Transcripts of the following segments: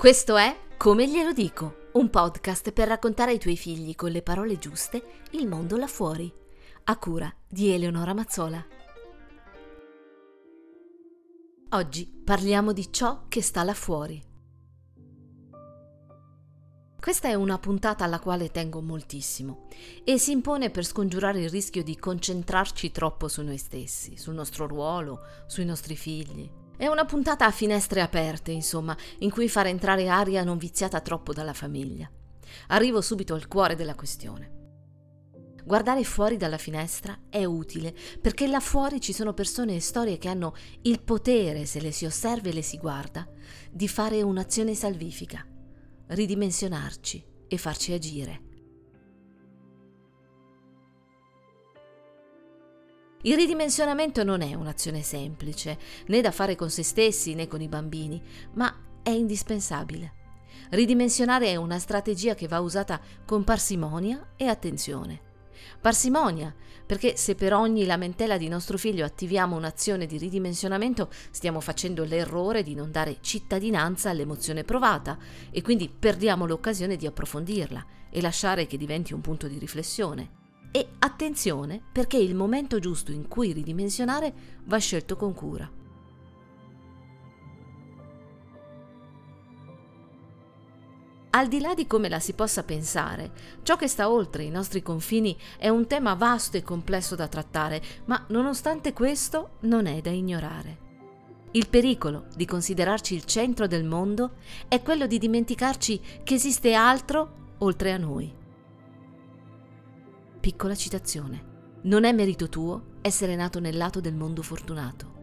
Questo è Come glielo dico, un podcast per raccontare ai tuoi figli con le parole giuste il mondo là fuori, a cura di Eleonora Mazzola. Oggi parliamo di ciò che sta là fuori. Questa è una puntata alla quale tengo moltissimo e si impone per scongiurare il rischio di concentrarci troppo su noi stessi, sul nostro ruolo, sui nostri figli. È una puntata a finestre aperte, insomma, in cui far entrare aria non viziata troppo dalla famiglia. Arrivo subito al cuore della questione. Guardare fuori dalla finestra è utile perché là fuori ci sono persone e storie che hanno il potere, se le si osserva e le si guarda, di fare un'azione salvifica, ridimensionarci e farci agire. Il ridimensionamento non è un'azione semplice, né da fare con se stessi né con i bambini, ma è indispensabile. Ridimensionare è una strategia che va usata con parsimonia e attenzione. Parsimonia, perché se per ogni lamentela di nostro figlio attiviamo un'azione di ridimensionamento, stiamo facendo l'errore di non dare cittadinanza all'emozione provata e quindi perdiamo l'occasione di approfondirla e lasciare che diventi un punto di riflessione. E attenzione perché il momento giusto in cui ridimensionare va scelto con cura. Al di là di come la si possa pensare, ciò che sta oltre i nostri confini è un tema vasto e complesso da trattare, ma nonostante questo non è da ignorare. Il pericolo di considerarci il centro del mondo è quello di dimenticarci che esiste altro oltre a noi. Piccola citazione. Non è merito tuo essere nato nel lato del mondo fortunato.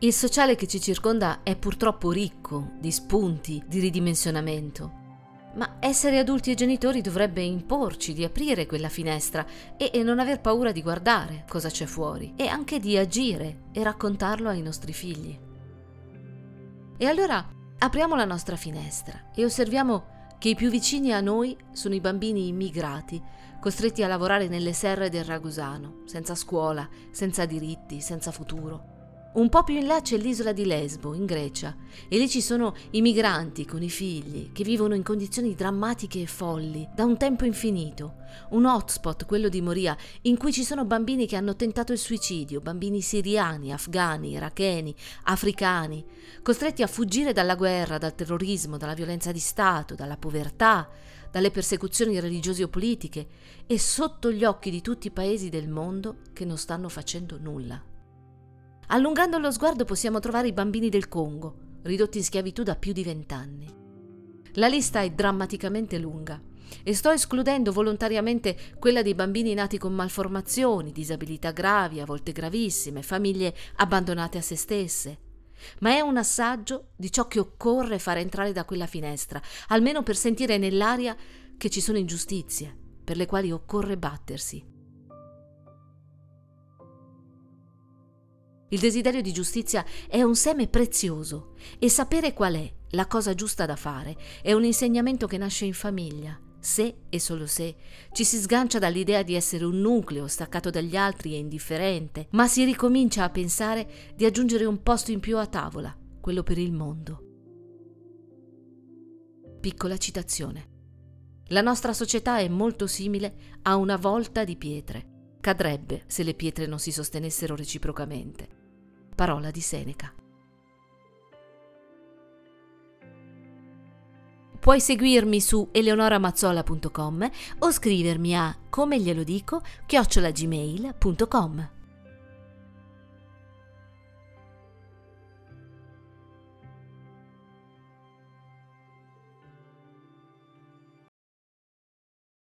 Il sociale che ci circonda è purtroppo ricco di spunti di ridimensionamento, ma essere adulti e genitori dovrebbe imporci di aprire quella finestra e, e, non aver paura di guardare cosa c'è fuori e anche di agire e raccontarlo ai nostri figli. E allora apriamo la nostra finestra e osserviamo che i più vicini a noi sono i bambini immigrati, costretti a lavorare nelle serre del Ragusano, senza scuola, senza diritti, senza futuro. Un po' più in là c'è l'isola di Lesbo, in Grecia, e lì ci sono i migranti con i figli, che vivono in condizioni drammatiche e folli, da un tempo infinito. Un hotspot, quello di Moria, in cui ci sono bambini che hanno tentato il suicidio, bambini siriani, afghani, iracheni, africani, costretti a fuggire dalla guerra, dal terrorismo, dalla violenza di Stato, dalla povertà, dalle persecuzioni religiose o politiche, e sotto gli occhi di tutti i paesi del mondo che non stanno facendo nulla. Allungando lo sguardo possiamo trovare i bambini del Congo, ridotti in schiavitù da più di vent'anni. La lista è drammaticamente lunga e sto escludendo volontariamente quella dei bambini nati con malformazioni, disabilità gravi, a volte gravissime, famiglie abbandonate a se stesse. Ma è un assaggio di ciò che occorre fare entrare da quella finestra, almeno per sentire nell'aria che ci sono ingiustizie, per le quali occorre battersi. Il desiderio di giustizia è un seme prezioso e sapere qual è la cosa giusta da fare è un insegnamento che nasce in famiglia. Se e solo se ci si sgancia dall'idea di essere un nucleo staccato dagli altri e indifferente, ma si ricomincia a pensare di aggiungere un posto in più a tavola, quello per il mondo. Piccola citazione. La nostra società è molto simile a una volta di pietre. Cadrebbe se le pietre non si sostenessero reciprocamente. Parola di Seneca. Puoi seguirmi su eleonoramazzola.com o scrivermi a come glielo dico chiocciolagmail.com.